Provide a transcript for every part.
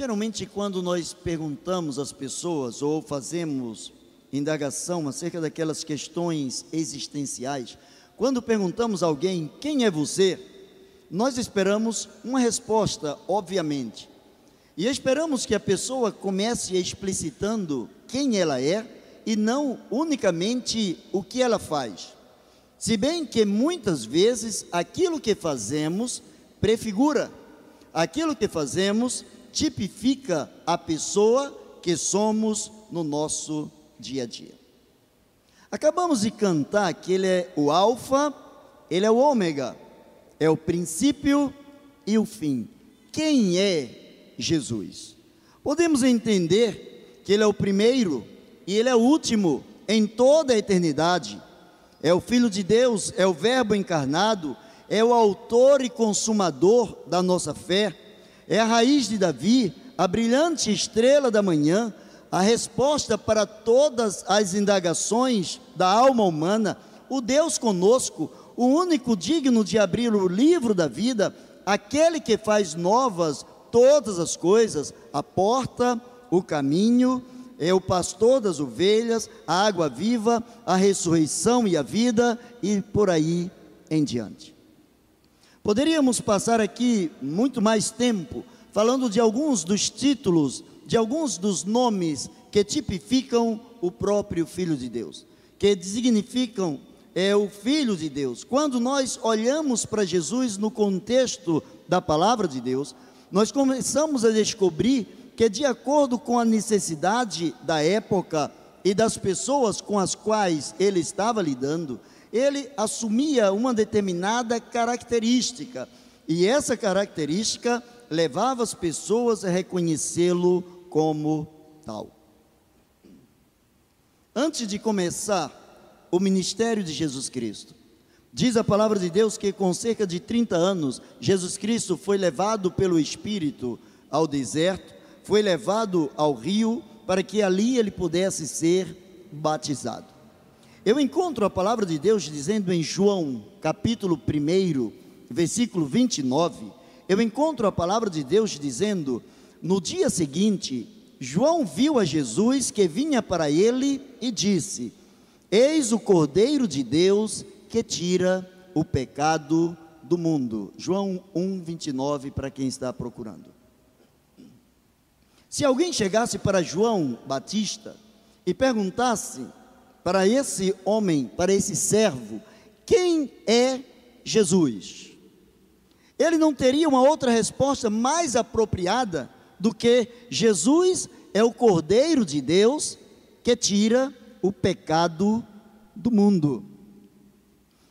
Geralmente, quando nós perguntamos às pessoas ou fazemos indagação acerca daquelas questões existenciais, quando perguntamos a alguém quem é você, nós esperamos uma resposta, obviamente. E esperamos que a pessoa comece explicitando quem ela é e não unicamente o que ela faz. Se bem que muitas vezes aquilo que fazemos prefigura, aquilo que fazemos tipifica a pessoa que somos no nosso dia a dia. Acabamos de cantar que ele é o Alfa, ele é o Ômega, é o princípio e o fim. Quem é Jesus? Podemos entender que ele é o primeiro e ele é o último em toda a eternidade. É o Filho de Deus, é o Verbo encarnado, é o autor e consumador da nossa fé é a raiz de Davi, a brilhante estrela da manhã, a resposta para todas as indagações da alma humana, o Deus conosco, o único digno de abrir o livro da vida, aquele que faz novas todas as coisas, a porta, o caminho, é o pastor das ovelhas, a água viva, a ressurreição e a vida, e por aí em diante. Poderíamos passar aqui muito mais tempo falando de alguns dos títulos, de alguns dos nomes que tipificam o próprio Filho de Deus, que significam é o Filho de Deus. Quando nós olhamos para Jesus no contexto da palavra de Deus, nós começamos a descobrir que, de acordo com a necessidade da época e das pessoas com as quais ele estava lidando, ele assumia uma determinada característica, e essa característica levava as pessoas a reconhecê-lo como tal. Antes de começar o ministério de Jesus Cristo, diz a palavra de Deus que com cerca de 30 anos, Jesus Cristo foi levado pelo Espírito ao deserto, foi levado ao rio, para que ali ele pudesse ser batizado. Eu encontro a palavra de Deus dizendo em João, capítulo 1, versículo 29, eu encontro a palavra de Deus dizendo: No dia seguinte, João viu a Jesus que vinha para ele e disse: Eis o Cordeiro de Deus que tira o pecado do mundo. João 1, 29, para quem está procurando. Se alguém chegasse para João Batista e perguntasse para esse homem, para esse servo, quem é Jesus? Ele não teria uma outra resposta mais apropriada do que Jesus é o Cordeiro de Deus que tira o pecado do mundo.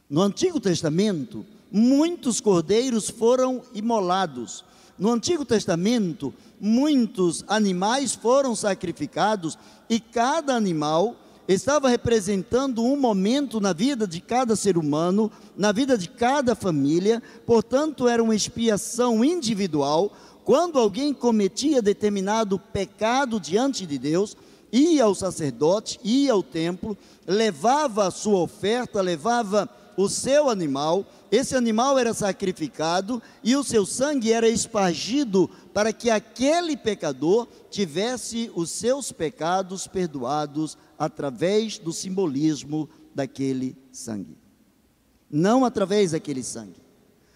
No Antigo Testamento, muitos cordeiros foram imolados. No Antigo Testamento, muitos animais foram sacrificados e cada animal estava representando um momento na vida de cada ser humano, na vida de cada família, portanto, era uma expiação individual. Quando alguém cometia determinado pecado diante de Deus, ia ao sacerdote, ia ao templo, levava a sua oferta, levava o seu animal, esse animal era sacrificado e o seu sangue era espargido para que aquele pecador tivesse os seus pecados perdoados através do simbolismo daquele sangue. Não através daquele sangue,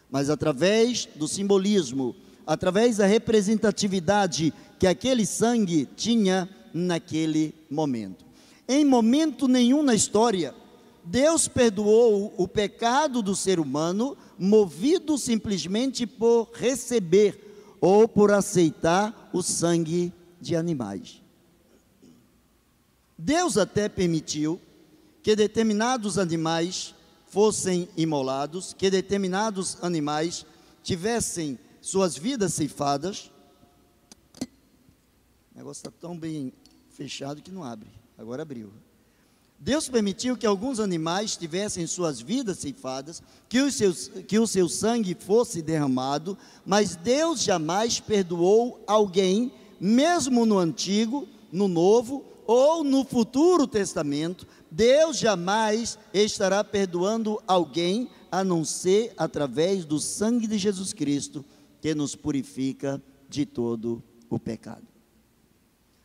mas através do simbolismo, através da representatividade que aquele sangue tinha naquele momento. Em momento nenhum na história, Deus perdoou o pecado do ser humano, movido simplesmente por receber ou por aceitar o sangue de animais. Deus até permitiu que determinados animais fossem imolados, que determinados animais tivessem suas vidas ceifadas. O negócio está tão bem fechado que não abre. Agora abriu. Deus permitiu que alguns animais tivessem suas vidas ceifadas, que, os seus, que o seu sangue fosse derramado, mas Deus jamais perdoou alguém, mesmo no Antigo, no Novo ou no futuro testamento, Deus jamais estará perdoando alguém a não ser através do sangue de Jesus Cristo, que nos purifica de todo o pecado.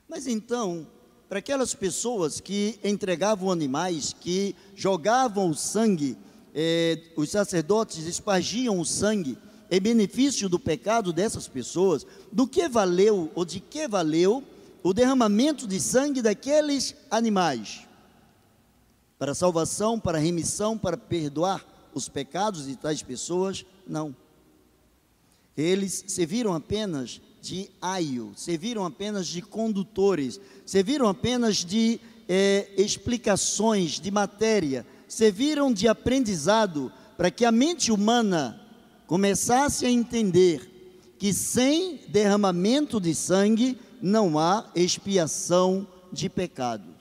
Mas então, para aquelas pessoas que entregavam animais, que jogavam o sangue, eh, os sacerdotes espargiam o sangue em benefício do pecado dessas pessoas, do que valeu ou de que valeu o derramamento de sangue daqueles animais? Para salvação, para remissão, para perdoar os pecados de tais pessoas? Não. Eles serviram apenas de aio, serviram apenas de condutores, serviram apenas de é, explicações de matéria, serviram de aprendizado para que a mente humana começasse a entender que sem derramamento de sangue não há expiação de pecados.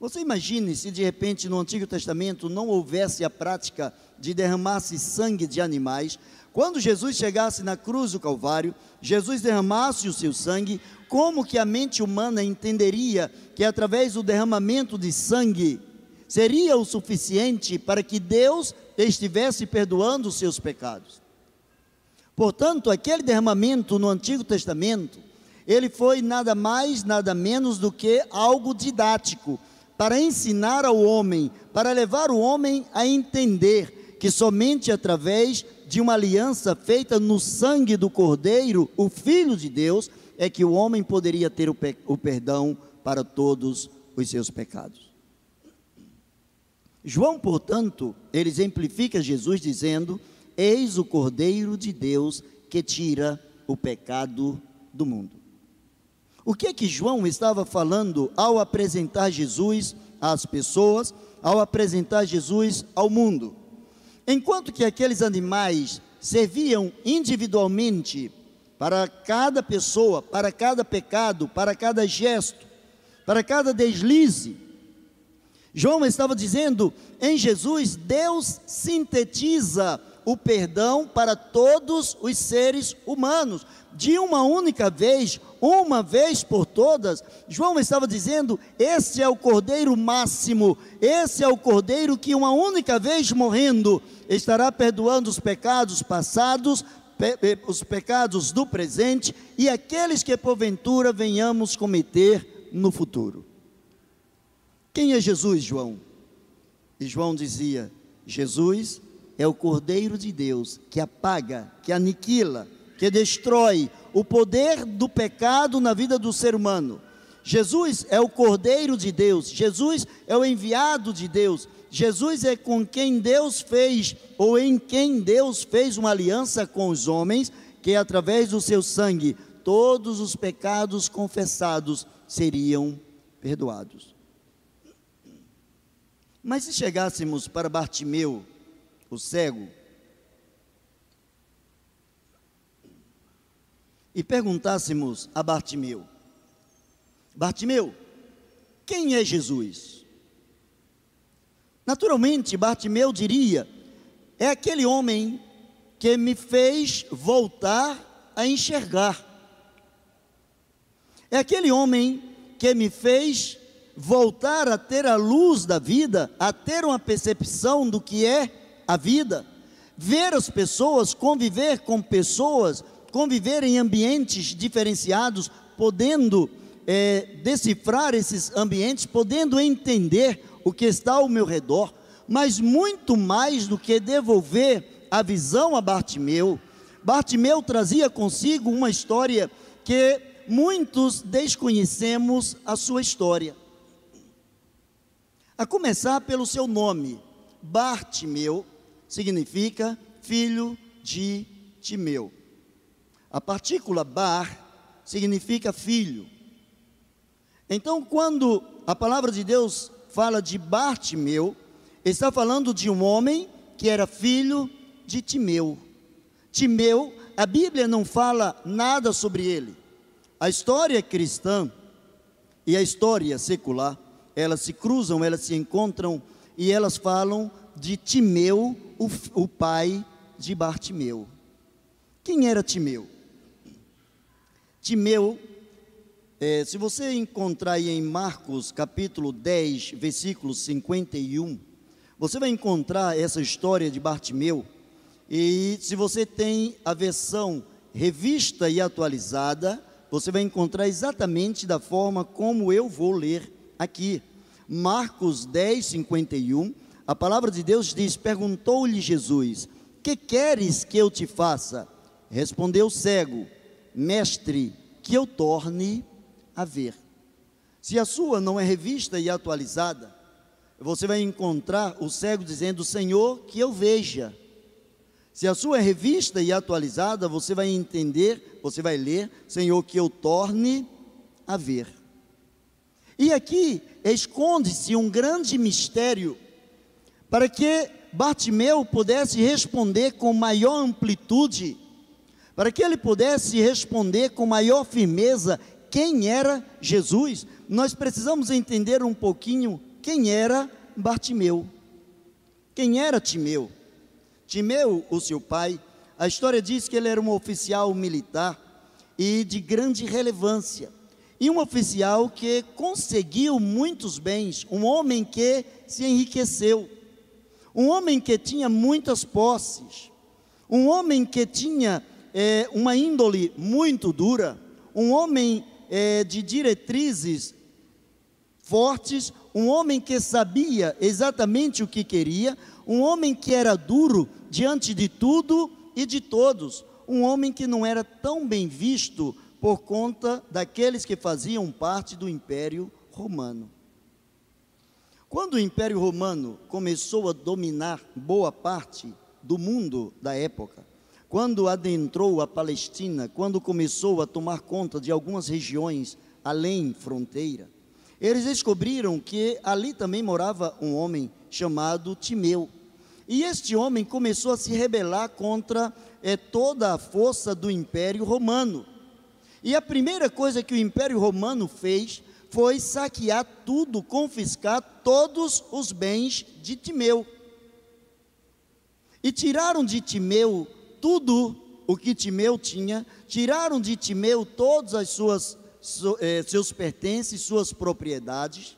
Você imagine se de repente no Antigo Testamento não houvesse a prática de derramar-se sangue de animais, quando Jesus chegasse na cruz do Calvário, Jesus derramasse o seu sangue, como que a mente humana entenderia que através do derramamento de sangue seria o suficiente para que Deus estivesse perdoando os seus pecados? Portanto, aquele derramamento no Antigo Testamento, ele foi nada mais, nada menos do que algo didático, para ensinar ao homem, para levar o homem a entender que somente através de uma aliança feita no sangue do Cordeiro, o Filho de Deus, é que o homem poderia ter o, o perdão para todos os seus pecados. João, portanto, ele exemplifica Jesus dizendo: Eis o Cordeiro de Deus que tira o pecado do mundo. O que é que João estava falando ao apresentar Jesus às pessoas, ao apresentar Jesus ao mundo? Enquanto que aqueles animais serviam individualmente para cada pessoa, para cada pecado, para cada gesto, para cada deslize, João estava dizendo: em Jesus, Deus sintetiza o perdão para todos os seres humanos, de uma única vez, uma vez por todas. João estava dizendo: esse é o cordeiro máximo, esse é o cordeiro que, uma única vez morrendo, estará perdoando os pecados passados, pe os pecados do presente e aqueles que porventura venhamos cometer no futuro. Quem é Jesus, João? E João dizia: Jesus é o Cordeiro de Deus que apaga, que aniquila, que destrói o poder do pecado na vida do ser humano. Jesus é o Cordeiro de Deus, Jesus é o enviado de Deus, Jesus é com quem Deus fez, ou em quem Deus fez uma aliança com os homens, que através do seu sangue todos os pecados confessados seriam perdoados. Mas se chegássemos para Bartimeu, o cego, e perguntássemos a Bartimeu: Bartimeu, quem é Jesus? Naturalmente, Bartimeu diria: é aquele homem que me fez voltar a enxergar. É aquele homem que me fez voltar a ter a luz da vida, a ter uma percepção do que é a vida, ver as pessoas, conviver com pessoas, conviver em ambientes diferenciados, podendo é, decifrar esses ambientes, podendo entender o que está ao meu redor, mas muito mais do que devolver a visão a Bartimeu, Bartimeu trazia consigo uma história que muitos desconhecemos a sua história. A começar pelo seu nome, Bartimeu, significa filho de Timeu. A partícula bar significa filho. Então, quando a palavra de Deus fala de Bartimeu, está falando de um homem que era filho de Timeu. Timeu, a Bíblia não fala nada sobre ele. A história cristã e a história secular, elas se cruzam, elas se encontram e elas falam de Timeu, o, o pai de Bartimeu. Quem era Timeu? Timeu, é, se você encontrar aí em Marcos capítulo 10, versículo 51, você vai encontrar essa história de Bartimeu. E se você tem a versão revista e atualizada, você vai encontrar exatamente da forma como eu vou ler aqui. Marcos 10, 51, a palavra de Deus diz: Perguntou-lhe Jesus: Que queres que eu te faça? Respondeu o cego: Mestre, que eu torne a ver. Se a sua não é revista e atualizada, você vai encontrar o cego dizendo: Senhor, que eu veja. Se a sua é revista e atualizada, você vai entender, você vai ler: Senhor, que eu torne a ver. E aqui esconde-se um grande mistério para que Bartimeu pudesse responder com maior amplitude, para que ele pudesse responder com maior firmeza quem era Jesus. Nós precisamos entender um pouquinho quem era Bartimeu. Quem era Timeu? Timeu, o seu pai, a história diz que ele era um oficial militar e de grande relevância. E um oficial que conseguiu muitos bens, um homem que se enriqueceu, um homem que tinha muitas posses, um homem que tinha é, uma índole muito dura, um homem é, de diretrizes fortes, um homem que sabia exatamente o que queria, um homem que era duro diante de tudo e de todos, um homem que não era tão bem visto por conta daqueles que faziam parte do Império Romano. Quando o Império Romano começou a dominar boa parte do mundo da época, quando adentrou a Palestina, quando começou a tomar conta de algumas regiões além fronteira, eles descobriram que ali também morava um homem chamado Timeu. E este homem começou a se rebelar contra é, toda a força do Império Romano. E a primeira coisa que o Império Romano fez foi saquear tudo, confiscar todos os bens de Timeu. E tiraram de Timeu tudo o que Timeu tinha, tiraram de Timeu todas as suas eh, seus pertences, suas propriedades,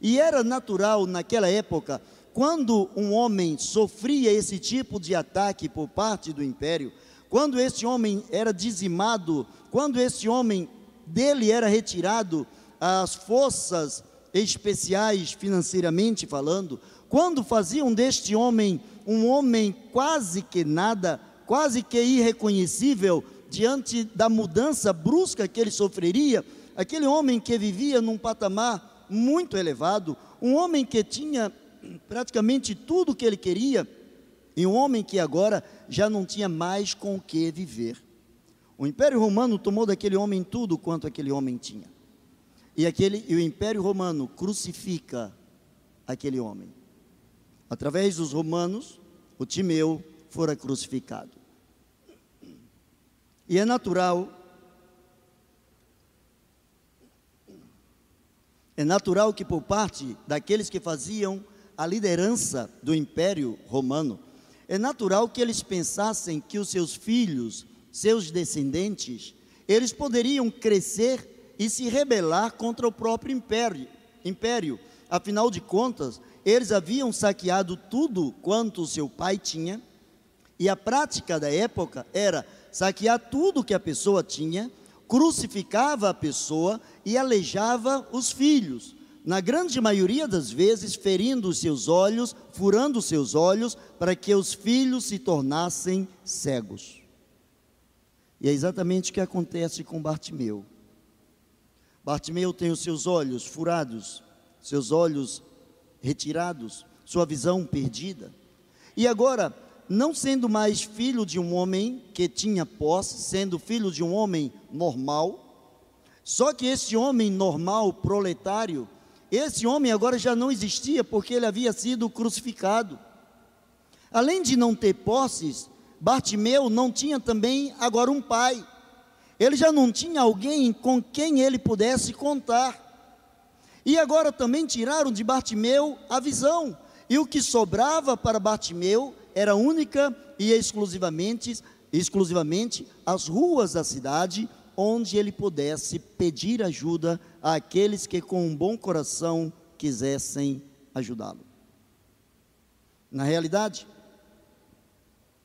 e era natural naquela época, quando um homem sofria esse tipo de ataque por parte do império, quando esse homem era dizimado, quando esse homem dele era retirado as forças especiais financeiramente falando, quando faziam deste homem um homem quase que nada, quase que irreconhecível, diante da mudança brusca que ele sofreria, aquele homem que vivia num patamar muito elevado, um homem que tinha praticamente tudo o que ele queria, e um homem que agora já não tinha mais com o que viver. O Império Romano tomou daquele homem tudo quanto aquele homem tinha. E, aquele, e o Império Romano crucifica aquele homem. Através dos romanos, o Timeu fora crucificado. E é natural, é natural que por parte daqueles que faziam a liderança do Império Romano, é natural que eles pensassem que os seus filhos, seus descendentes, eles poderiam crescer e se rebelar contra o próprio império. império. Afinal de contas, eles haviam saqueado tudo quanto seu pai tinha, e a prática da época era saquear tudo que a pessoa tinha, crucificava a pessoa e aleijava os filhos. Na grande maioria das vezes, ferindo os seus olhos, furando os seus olhos, para que os filhos se tornassem cegos. E é exatamente o que acontece com Bartimeu. Bartimeu tem os seus olhos furados, seus olhos retirados, sua visão perdida. E agora, não sendo mais filho de um homem que tinha posse, sendo filho de um homem normal. Só que esse homem normal, proletário, esse homem agora já não existia porque ele havia sido crucificado. Além de não ter posses, Bartimeu não tinha também agora um pai. Ele já não tinha alguém com quem ele pudesse contar. E agora também tiraram de Bartimeu a visão. E o que sobrava para Bartimeu era única e exclusivamente, exclusivamente as ruas da cidade, onde ele pudesse pedir ajuda àqueles que com um bom coração quisessem ajudá-lo. Na realidade,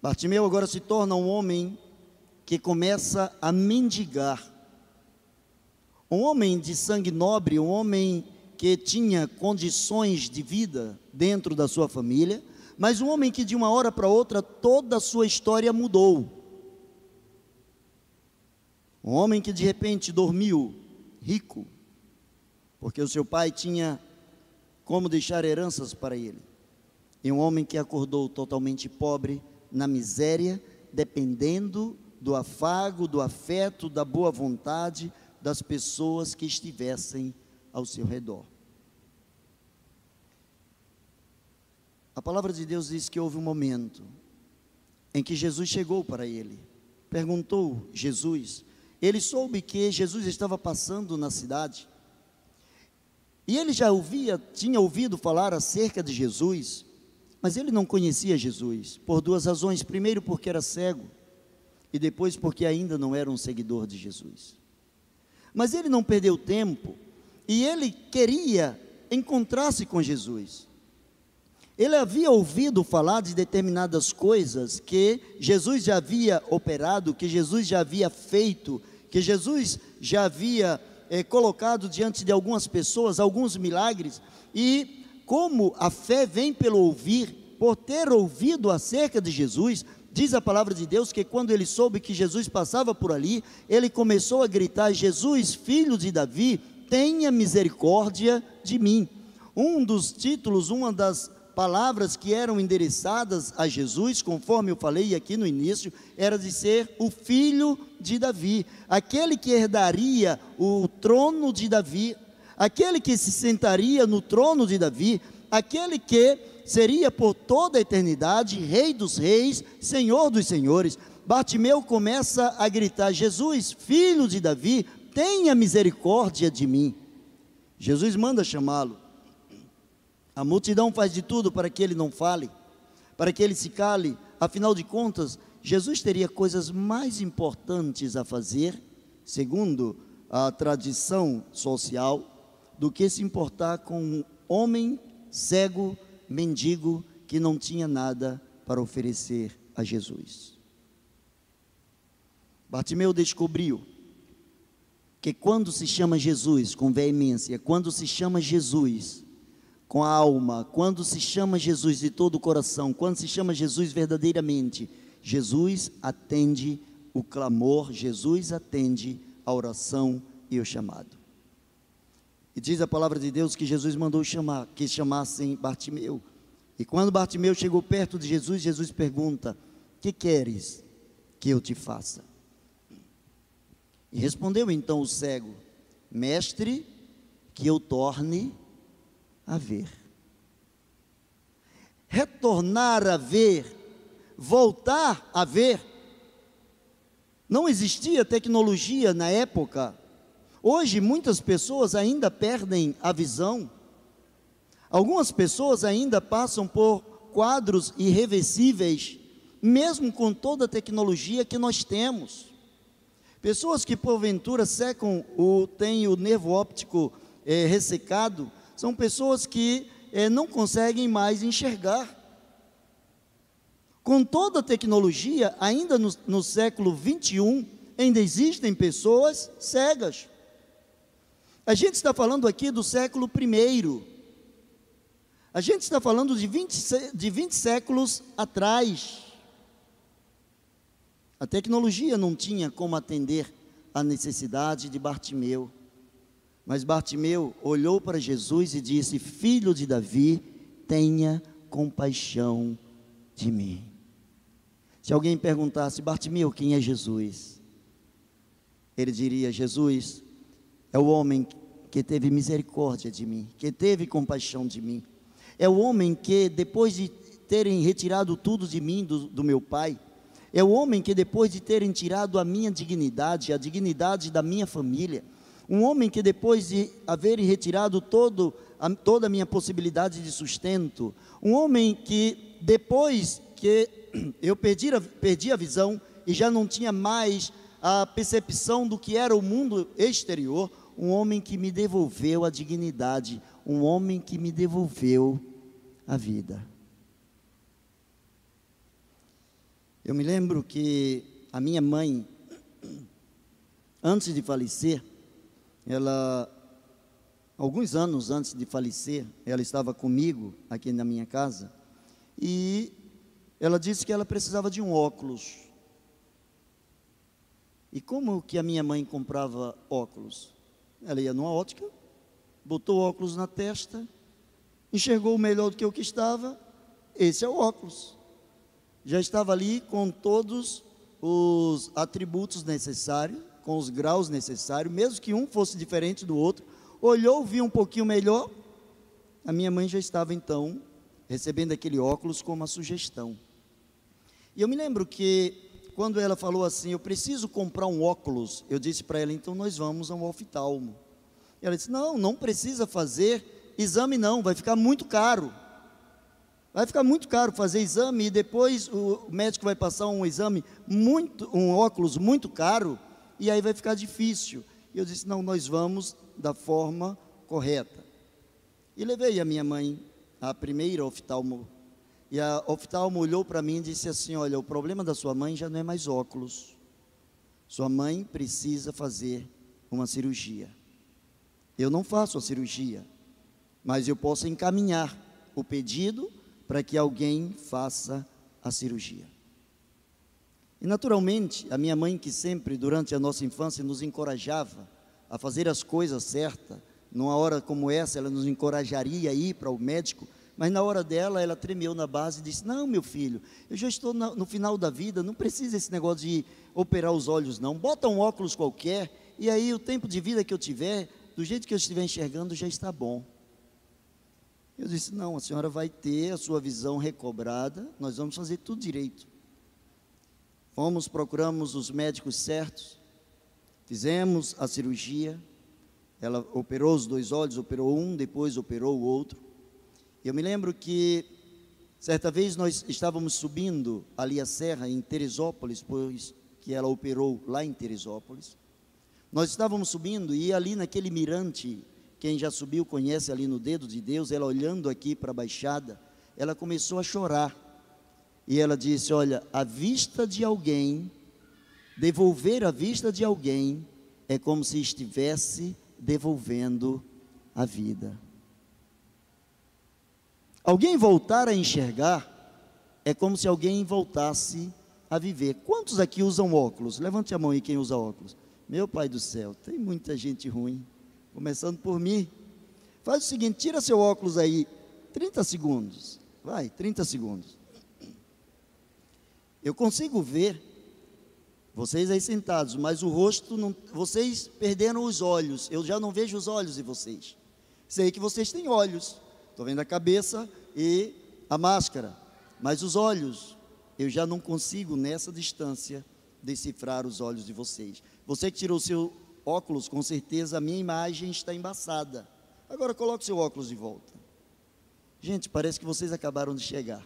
Bartimeu agora se torna um homem que começa a mendigar um homem de sangue nobre, um homem que tinha condições de vida dentro da sua família, mas um homem que de uma hora para outra toda a sua história mudou. Um homem que de repente dormiu rico, porque o seu pai tinha como deixar heranças para ele. E um homem que acordou totalmente pobre, na miséria, dependendo do afago, do afeto, da boa vontade das pessoas que estivessem ao seu redor. A palavra de Deus diz que houve um momento em que Jesus chegou para ele, perguntou Jesus, ele soube que Jesus estava passando na cidade. E ele já ouvia, tinha ouvido falar acerca de Jesus, mas ele não conhecia Jesus, por duas razões. Primeiro, porque era cego, e depois, porque ainda não era um seguidor de Jesus. Mas ele não perdeu tempo, e ele queria encontrar-se com Jesus. Ele havia ouvido falar de determinadas coisas que Jesus já havia operado, que Jesus já havia feito, que Jesus já havia é, colocado diante de algumas pessoas alguns milagres, e como a fé vem pelo ouvir, por ter ouvido acerca de Jesus, diz a palavra de Deus que quando ele soube que Jesus passava por ali, ele começou a gritar: Jesus, filho de Davi, tenha misericórdia de mim. Um dos títulos, uma das palavras que eram endereçadas a Jesus, conforme eu falei aqui no início, era de ser o filho de Davi, aquele que herdaria o trono de Davi, aquele que se sentaria no trono de Davi, aquele que seria por toda a eternidade rei dos reis, senhor dos senhores. Bartimeu começa a gritar: Jesus, filho de Davi, tenha misericórdia de mim. Jesus manda chamá-lo. A multidão faz de tudo para que ele não fale, para que ele se cale. Afinal de contas, Jesus teria coisas mais importantes a fazer, segundo a tradição social, do que se importar com um homem cego, mendigo, que não tinha nada para oferecer a Jesus. Bartimeu descobriu que quando se chama Jesus com veemência, quando se chama Jesus com a alma, quando se chama Jesus de todo o coração, quando se chama Jesus verdadeiramente, Jesus atende o clamor, Jesus atende a oração e o chamado. E diz a palavra de Deus que Jesus mandou chamar, que chamassem Bartimeu. E quando Bartimeu chegou perto de Jesus, Jesus pergunta: Que queres que eu te faça? E respondeu então o cego: Mestre, que eu torne a ver. Retornar a ver, voltar a ver. Não existia tecnologia na época. Hoje muitas pessoas ainda perdem a visão. Algumas pessoas ainda passam por quadros irreversíveis, mesmo com toda a tecnologia que nós temos. Pessoas que porventura secam o têm o nervo óptico é, ressecado, são pessoas que é, não conseguem mais enxergar. Com toda a tecnologia, ainda no, no século 21, ainda existem pessoas cegas. A gente está falando aqui do século I. A gente está falando de 20, de 20 séculos atrás. A tecnologia não tinha como atender a necessidade de Bartimeu. Mas Bartimeu olhou para Jesus e disse: Filho de Davi, tenha compaixão de mim. Se alguém perguntasse, Bartimeu, quem é Jesus? Ele diria: Jesus é o homem que teve misericórdia de mim, que teve compaixão de mim. É o homem que, depois de terem retirado tudo de mim, do, do meu pai, é o homem que, depois de terem tirado a minha dignidade, a dignidade da minha família, um homem que depois de haverem retirado todo, a, toda a minha possibilidade de sustento, um homem que depois que eu perdi a, perdi a visão e já não tinha mais a percepção do que era o mundo exterior, um homem que me devolveu a dignidade, um homem que me devolveu a vida. Eu me lembro que a minha mãe, antes de falecer, ela, alguns anos antes de falecer, ela estava comigo aqui na minha casa e ela disse que ela precisava de um óculos. E como que a minha mãe comprava óculos? Ela ia numa ótica, botou óculos na testa, enxergou melhor do que o que estava, esse é o óculos. Já estava ali com todos os atributos necessários, com os graus necessários, mesmo que um fosse diferente do outro, olhou, viu um pouquinho melhor, a minha mãe já estava então recebendo aquele óculos como uma sugestão. E eu me lembro que quando ela falou assim, eu preciso comprar um óculos, eu disse para ela, então nós vamos a um oftalmo. E ela disse, não, não precisa fazer exame não, vai ficar muito caro. Vai ficar muito caro fazer exame e depois o médico vai passar um exame muito, um óculos muito caro e aí vai ficar difícil. E eu disse: não, nós vamos da forma correta. E levei a minha mãe, a primeira oftalmo, e a oftalmo olhou para mim e disse assim: olha, o problema da sua mãe já não é mais óculos. Sua mãe precisa fazer uma cirurgia. Eu não faço a cirurgia, mas eu posso encaminhar o pedido para que alguém faça a cirurgia. E naturalmente, a minha mãe, que sempre durante a nossa infância nos encorajava a fazer as coisas certas, numa hora como essa, ela nos encorajaria a ir para o médico, mas na hora dela, ela tremeu na base e disse: Não, meu filho, eu já estou no final da vida, não precisa esse negócio de operar os olhos, não. Bota um óculos qualquer, e aí o tempo de vida que eu tiver, do jeito que eu estiver enxergando, já está bom. Eu disse: Não, a senhora vai ter a sua visão recobrada, nós vamos fazer tudo direito. Fomos, procuramos os médicos certos, fizemos a cirurgia. Ela operou os dois olhos, operou um, depois operou o outro. Eu me lembro que certa vez nós estávamos subindo ali a serra em Teresópolis, pois que ela operou lá em Teresópolis. Nós estávamos subindo e ali naquele mirante quem já subiu conhece ali no dedo de Deus, ela olhando aqui para a baixada, ela começou a chorar. E ela disse: Olha, a vista de alguém, devolver a vista de alguém, é como se estivesse devolvendo a vida. Alguém voltar a enxergar é como se alguém voltasse a viver. Quantos aqui usam óculos? Levante a mão aí quem usa óculos. Meu pai do céu, tem muita gente ruim começando por mim. Faz o seguinte, tira seu óculos aí, 30 segundos. Vai, 30 segundos. Eu consigo ver vocês aí sentados, mas o rosto, não, vocês perderam os olhos. Eu já não vejo os olhos de vocês. Sei que vocês têm olhos. Estou vendo a cabeça e a máscara. Mas os olhos, eu já não consigo nessa distância decifrar os olhos de vocês. Você que tirou seu óculos, com certeza a minha imagem está embaçada. Agora coloque seu óculos de volta. Gente, parece que vocês acabaram de chegar.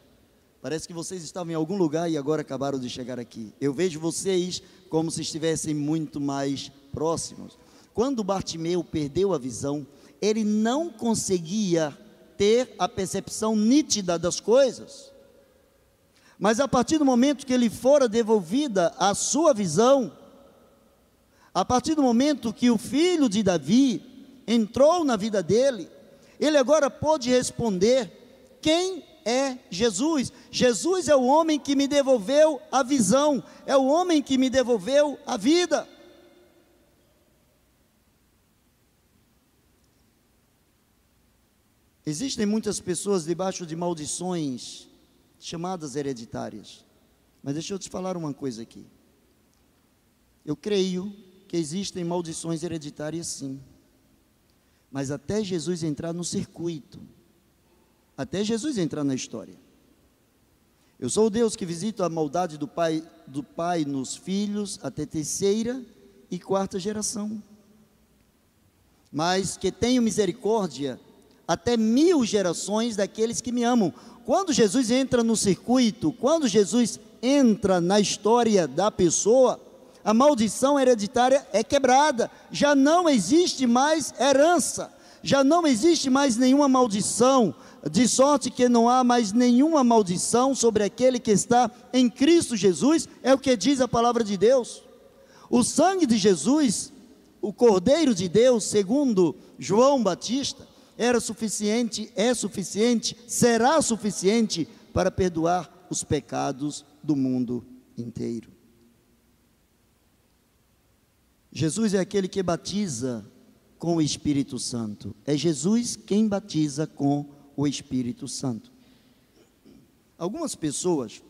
Parece que vocês estavam em algum lugar e agora acabaram de chegar aqui. Eu vejo vocês como se estivessem muito mais próximos. Quando Bartimeu perdeu a visão, ele não conseguia ter a percepção nítida das coisas. Mas a partir do momento que ele fora devolvida a sua visão, a partir do momento que o filho de Davi entrou na vida dele, ele agora pôde responder: quem é Jesus? Jesus é o homem que me devolveu a visão, é o homem que me devolveu a vida. Existem muitas pessoas debaixo de maldições chamadas hereditárias. Mas deixa eu te falar uma coisa aqui. Eu creio que existem maldições hereditárias, sim. Mas até Jesus entrar no circuito, até Jesus entrar na história. Eu sou o Deus que visita a maldade do pai, do pai nos filhos até terceira e quarta geração. Mas que tenho misericórdia até mil gerações daqueles que me amam. Quando Jesus entra no circuito, quando Jesus entra na história da pessoa, a maldição hereditária é quebrada, já não existe mais herança, já não existe mais nenhuma maldição, de sorte que não há mais nenhuma maldição sobre aquele que está em Cristo Jesus, é o que diz a palavra de Deus. O sangue de Jesus, o Cordeiro de Deus, segundo João Batista, era suficiente, é suficiente, será suficiente para perdoar os pecados do mundo inteiro. Jesus é aquele que batiza com o Espírito Santo. É Jesus quem batiza com o Espírito Santo. Algumas pessoas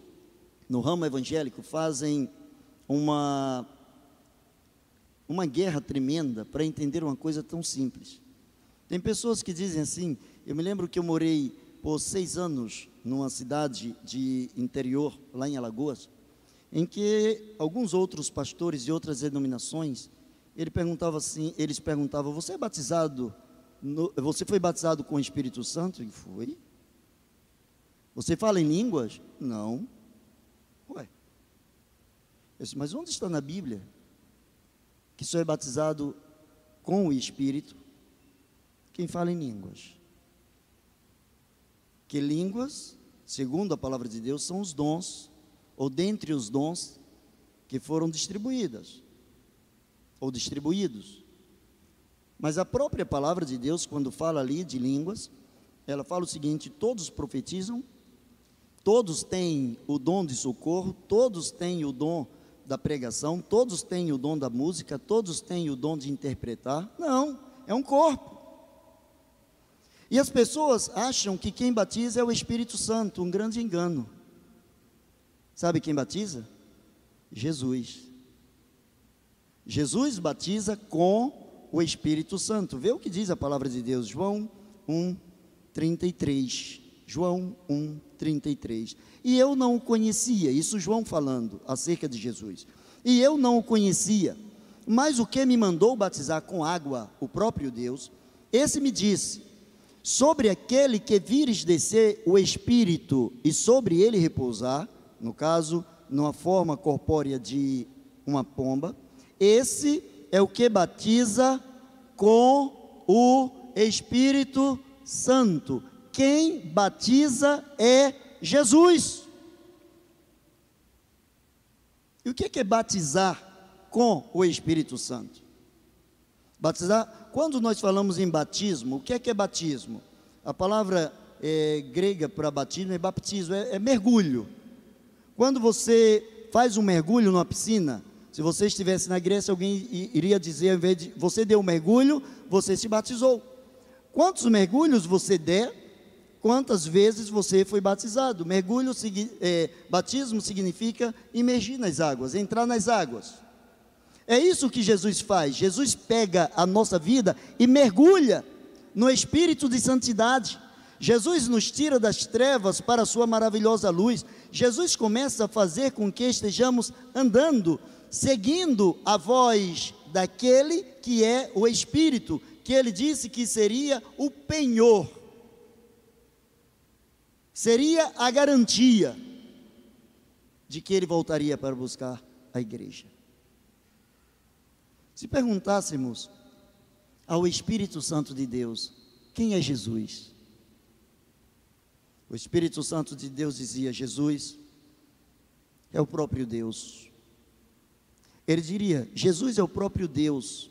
no ramo evangélico fazem uma uma guerra tremenda para entender uma coisa tão simples. Tem pessoas que dizem assim, eu me lembro que eu morei por seis anos numa cidade de interior, lá em Alagoas, em que alguns outros pastores de outras denominações, ele perguntava assim, eles perguntavam, você é batizado, no, você foi batizado com o Espírito Santo? E foi. Você fala em línguas? Não. Ué. Eu disse, mas onde está na Bíblia que só é batizado com o Espírito quem fala em línguas. Que línguas, segundo a palavra de Deus, são os dons, ou dentre os dons que foram distribuídas, ou distribuídos. Mas a própria palavra de Deus, quando fala ali de línguas, ela fala o seguinte: todos profetizam, todos têm o dom de socorro, todos têm o dom da pregação, todos têm o dom da música, todos têm o dom de interpretar. Não, é um corpo. E as pessoas acham que quem batiza é o Espírito Santo, um grande engano. Sabe quem batiza? Jesus. Jesus batiza com o Espírito Santo. Vê o que diz a palavra de Deus, João 1, 33. João 1, 33. E eu não o conhecia, isso João falando acerca de Jesus. E eu não o conhecia, mas o que me mandou batizar com água, o próprio Deus, esse me disse: sobre aquele que vires descer o Espírito e sobre ele repousar, no caso, numa forma corpórea de uma pomba, esse é o que batiza com o Espírito Santo. Quem batiza é Jesus. E o que é batizar com o Espírito Santo? Batizar, quando nós falamos em batismo, o que é que é batismo? A palavra é, grega para batismo é baptismo, é, é mergulho. Quando você faz um mergulho numa piscina, se você estivesse na Grécia, alguém iria dizer, ao invés de você deu um mergulho, você se batizou. Quantos mergulhos você der, quantas vezes você foi batizado? Mergulho, é, batismo significa imergir nas águas, entrar nas águas. É isso que Jesus faz. Jesus pega a nossa vida e mergulha no espírito de santidade. Jesus nos tira das trevas para a sua maravilhosa luz. Jesus começa a fazer com que estejamos andando, seguindo a voz daquele que é o Espírito, que ele disse que seria o penhor, seria a garantia de que ele voltaria para buscar a igreja. Se perguntássemos ao Espírito Santo de Deus, quem é Jesus? O Espírito Santo de Deus dizia: Jesus é o próprio Deus. Ele diria: Jesus é o próprio Deus,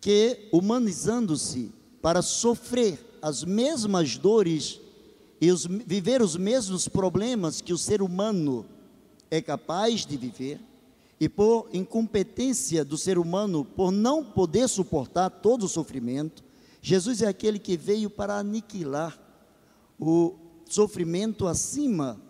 que, humanizando-se para sofrer as mesmas dores e os, viver os mesmos problemas que o ser humano é capaz de viver, e por incompetência do ser humano, por não poder suportar todo o sofrimento, Jesus é aquele que veio para aniquilar o sofrimento acima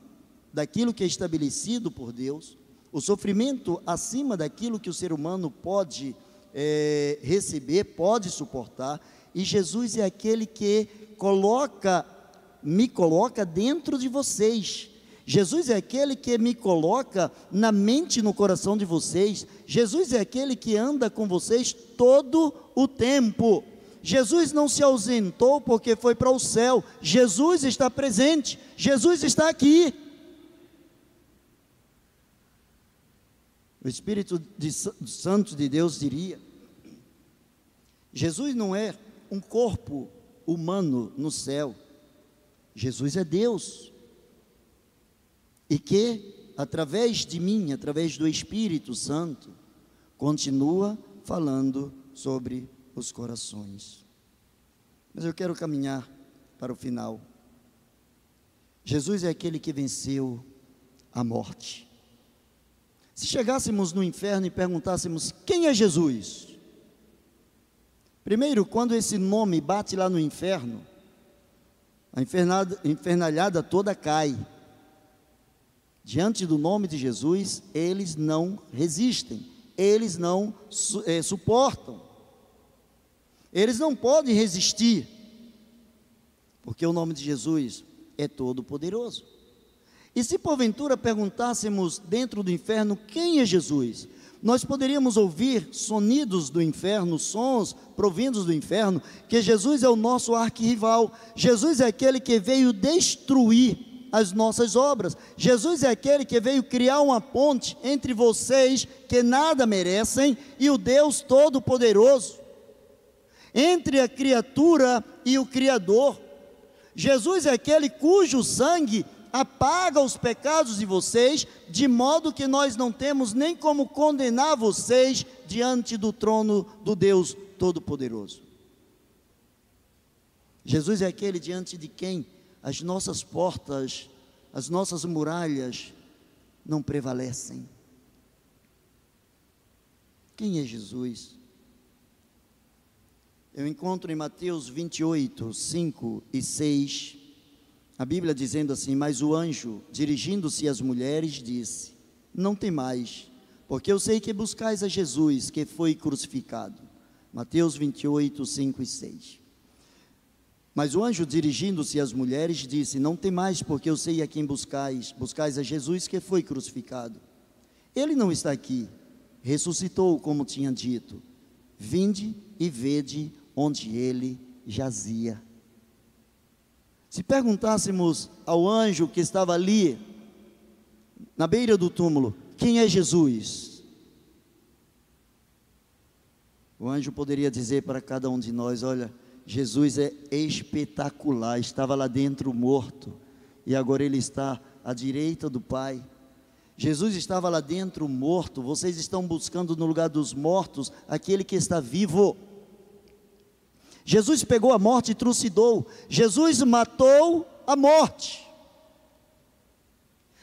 daquilo que é estabelecido por Deus, o sofrimento acima daquilo que o ser humano pode é, receber, pode suportar, e Jesus é aquele que coloca, me coloca dentro de vocês, Jesus é aquele que me coloca na mente e no coração de vocês. Jesus é aquele que anda com vocês todo o tempo. Jesus não se ausentou porque foi para o céu. Jesus está presente. Jesus está aqui. O Espírito de, Santo de Deus diria: Jesus não é um corpo humano no céu. Jesus é Deus e que, através de mim, através do Espírito Santo, continua falando sobre os corações. Mas eu quero caminhar para o final. Jesus é aquele que venceu a morte. Se chegássemos no inferno e perguntássemos quem é Jesus, primeiro, quando esse nome bate lá no inferno, a infernalhada toda cai. Diante do nome de Jesus, eles não resistem, eles não é, suportam, eles não podem resistir, porque o nome de Jesus é todo poderoso. E se porventura perguntássemos dentro do inferno quem é Jesus, nós poderíamos ouvir sonidos do inferno, sons provindos do inferno, que Jesus é o nosso arquirrival, Jesus é aquele que veio destruir as nossas obras, Jesus é aquele que veio criar uma ponte entre vocês que nada merecem e o Deus Todo-Poderoso, entre a criatura e o Criador. Jesus é aquele cujo sangue apaga os pecados de vocês, de modo que nós não temos nem como condenar vocês diante do trono do Deus Todo-Poderoso. Jesus é aquele diante de quem as nossas portas, as nossas muralhas não prevalecem. Quem é Jesus? Eu encontro em Mateus 28, 5 e 6 a Bíblia dizendo assim: Mas o anjo, dirigindo-se às mulheres, disse: Não tem mais, porque eu sei que buscais a Jesus, que foi crucificado. Mateus 28, 5 e 6. Mas o anjo, dirigindo-se às mulheres, disse: Não tem mais, porque eu sei a quem buscais. Buscais a Jesus, que foi crucificado. Ele não está aqui, ressuscitou, como tinha dito. Vinde e vede onde ele jazia. Se perguntássemos ao anjo que estava ali, na beira do túmulo, quem é Jesus? O anjo poderia dizer para cada um de nós: olha, Jesus é espetacular, estava lá dentro morto, e agora ele está à direita do Pai. Jesus estava lá dentro morto, vocês estão buscando no lugar dos mortos aquele que está vivo. Jesus pegou a morte e trucidou. Jesus matou a morte.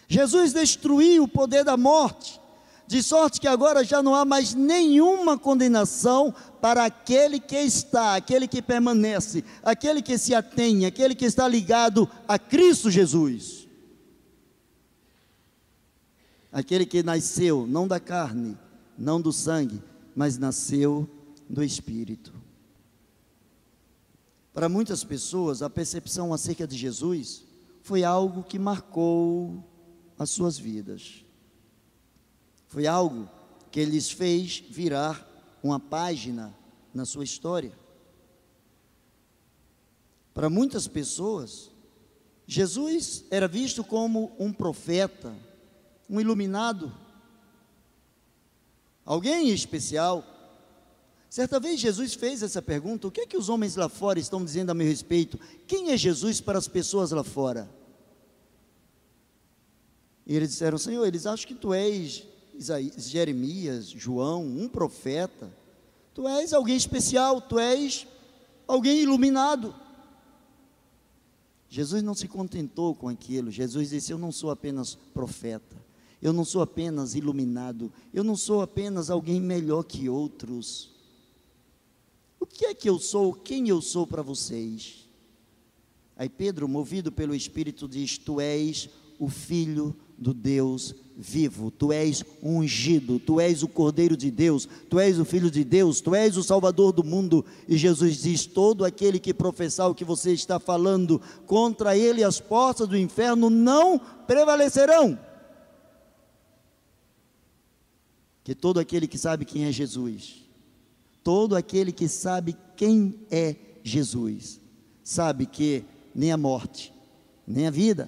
Jesus destruiu o poder da morte, de sorte que agora já não há mais nenhuma condenação para aquele que está, aquele que permanece, aquele que se atém, aquele que está ligado a Cristo Jesus. Aquele que nasceu não da carne, não do sangue, mas nasceu do Espírito. Para muitas pessoas, a percepção acerca de Jesus foi algo que marcou as suas vidas. Foi algo que lhes fez virar uma página na sua história. Para muitas pessoas, Jesus era visto como um profeta, um iluminado, alguém especial Certa vez Jesus fez essa pergunta: o que é que os homens lá fora estão dizendo a meu respeito? Quem é Jesus para as pessoas lá fora? E eles disseram: Senhor, eles acham que tu és Isaías, Jeremias, João, um profeta. Tu és alguém especial, tu és alguém iluminado. Jesus não se contentou com aquilo. Jesus disse: Eu não sou apenas profeta, eu não sou apenas iluminado, eu não sou apenas alguém melhor que outros. O que é que eu sou? Quem eu sou para vocês? Aí Pedro, movido pelo Espírito, diz: Tu és o Filho do Deus vivo, tu és ungido, tu és o Cordeiro de Deus, tu és o Filho de Deus, tu és o Salvador do mundo. E Jesus diz: Todo aquele que professar o que você está falando, contra ele as portas do inferno não prevalecerão. Que todo aquele que sabe quem é Jesus, Todo aquele que sabe quem é Jesus, sabe que nem a morte, nem a vida,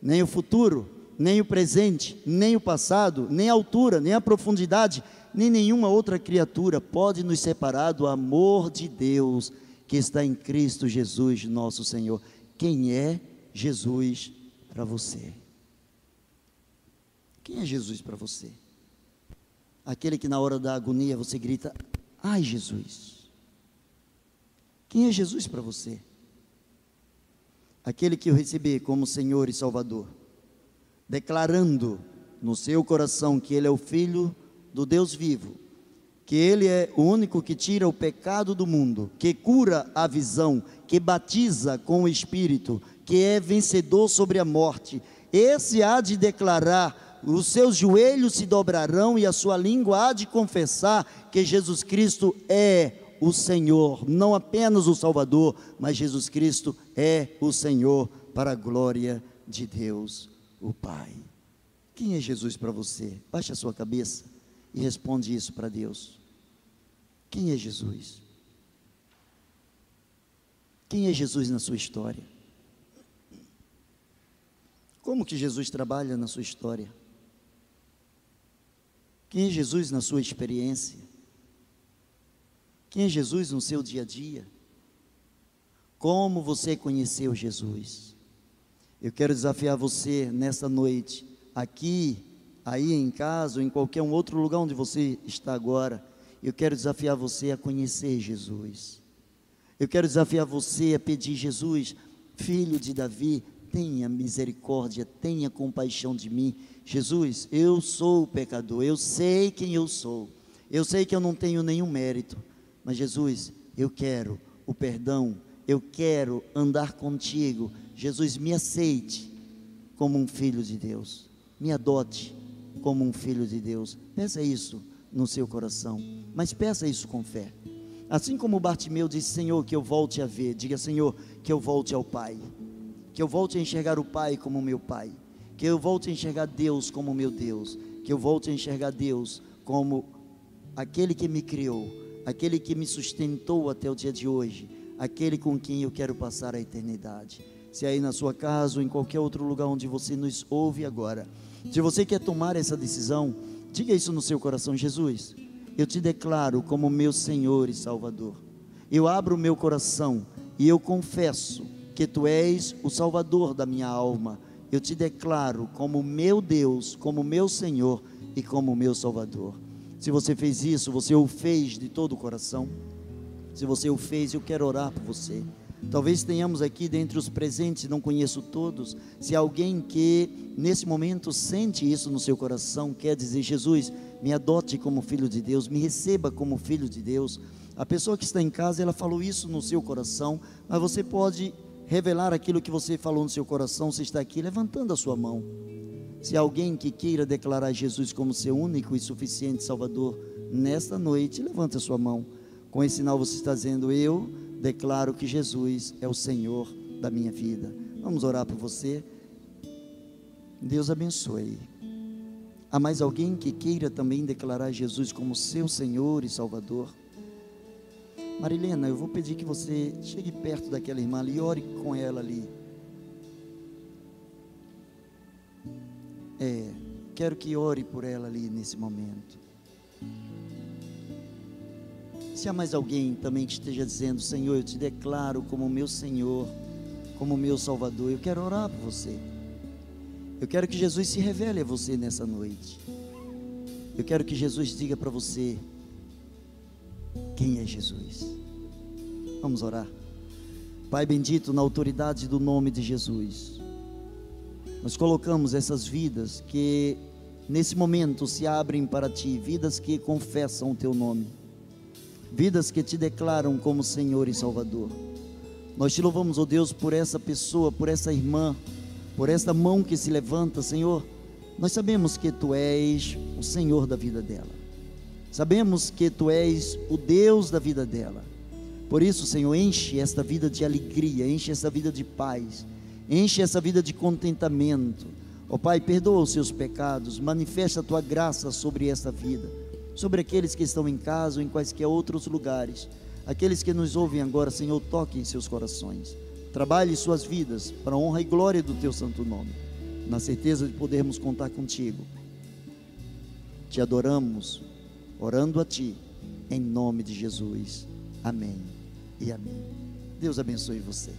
nem o futuro, nem o presente, nem o passado, nem a altura, nem a profundidade, nem nenhuma outra criatura pode nos separar do amor de Deus que está em Cristo Jesus, nosso Senhor. Quem é Jesus para você? Quem é Jesus para você? Aquele que na hora da agonia você grita: Ai, Jesus. Quem é Jesus para você? Aquele que eu recebi como Senhor e Salvador, declarando no seu coração que Ele é o Filho do Deus vivo, que Ele é o único que tira o pecado do mundo, que cura a visão, que batiza com o Espírito, que é vencedor sobre a morte. Esse há de declarar, os seus joelhos se dobrarão e a sua língua há de confessar que Jesus Cristo é o Senhor, não apenas o Salvador, mas Jesus Cristo é o Senhor para a glória de Deus, o Pai. Quem é Jesus para você? Baixe a sua cabeça e responde isso para Deus. Quem é Jesus? Quem é Jesus na sua história? Como que Jesus trabalha na sua história? Quem é Jesus na sua experiência? Quem é Jesus no seu dia a dia? Como você conheceu Jesus? Eu quero desafiar você nessa noite, aqui, aí em casa, ou em qualquer um outro lugar onde você está agora. Eu quero desafiar você a conhecer Jesus. Eu quero desafiar você a pedir, Jesus, filho de Davi, tenha misericórdia, tenha compaixão de mim. Jesus, eu sou o pecador, eu sei quem eu sou, eu sei que eu não tenho nenhum mérito, mas Jesus, eu quero o perdão, eu quero andar contigo. Jesus, me aceite como um filho de Deus, me adote como um filho de Deus. Peça isso no seu coração, mas peça isso com fé. Assim como Bartimeu disse, Senhor, que eu volte a ver, diga, Senhor, que eu volte ao Pai, que eu volte a enxergar o Pai como meu Pai, que eu volte a enxergar Deus como meu Deus, que eu volte a enxergar Deus como aquele que me criou, aquele que me sustentou até o dia de hoje, aquele com quem eu quero passar a eternidade. Se aí na sua casa ou em qualquer outro lugar onde você nos ouve agora, se você quer tomar essa decisão, diga isso no seu coração, Jesus eu te declaro como meu Senhor e Salvador. Eu abro o meu coração e eu confesso que tu és o Salvador da minha alma. Eu te declaro como meu Deus, como meu Senhor e como meu Salvador. Se você fez isso, você o fez de todo o coração. Se você o fez, eu quero orar por você. Talvez tenhamos aqui dentre os presentes, não conheço todos, se alguém que nesse momento sente isso no seu coração, quer dizer, Jesus, me adote como filho de Deus, me receba como filho de Deus. A pessoa que está em casa, ela falou isso no seu coração, mas você pode revelar aquilo que você falou no seu coração, você está aqui levantando a sua mão. Se alguém que queira declarar Jesus como seu único e suficiente Salvador nesta noite, levante a sua mão. Com esse sinal você está dizendo: Eu declaro que Jesus é o Senhor da minha vida. Vamos orar por você. Deus abençoe. Há mais alguém que queira também declarar Jesus como seu Senhor e Salvador? Marilena, eu vou pedir que você chegue perto daquela irmã ali e ore com ela ali. É, quero que ore por ela ali nesse momento. Se há mais alguém também que esteja dizendo, Senhor, eu te declaro como meu Senhor, como meu Salvador, eu quero orar por você. Eu quero que Jesus se revele a você nessa noite. Eu quero que Jesus diga para você quem é Jesus. Vamos orar. Pai bendito, na autoridade do nome de Jesus, nós colocamos essas vidas que nesse momento se abrem para ti, vidas que confessam o teu nome vidas que te declaram como Senhor e Salvador. Nós te louvamos, ó oh Deus, por essa pessoa, por essa irmã, por esta mão que se levanta, Senhor. Nós sabemos que tu és o Senhor da vida dela. Sabemos que tu és o Deus da vida dela. Por isso, Senhor, enche esta vida de alegria, enche essa vida de paz, enche essa vida de contentamento. Ó oh, Pai, perdoa os seus pecados, manifesta a tua graça sobre esta vida sobre aqueles que estão em casa ou em quaisquer outros lugares. Aqueles que nos ouvem agora, Senhor, toque em seus corações. Trabalhe suas vidas para a honra e glória do teu santo nome. Na certeza de podermos contar contigo. Te adoramos, orando a ti, em nome de Jesus. Amém e amém. Deus abençoe você.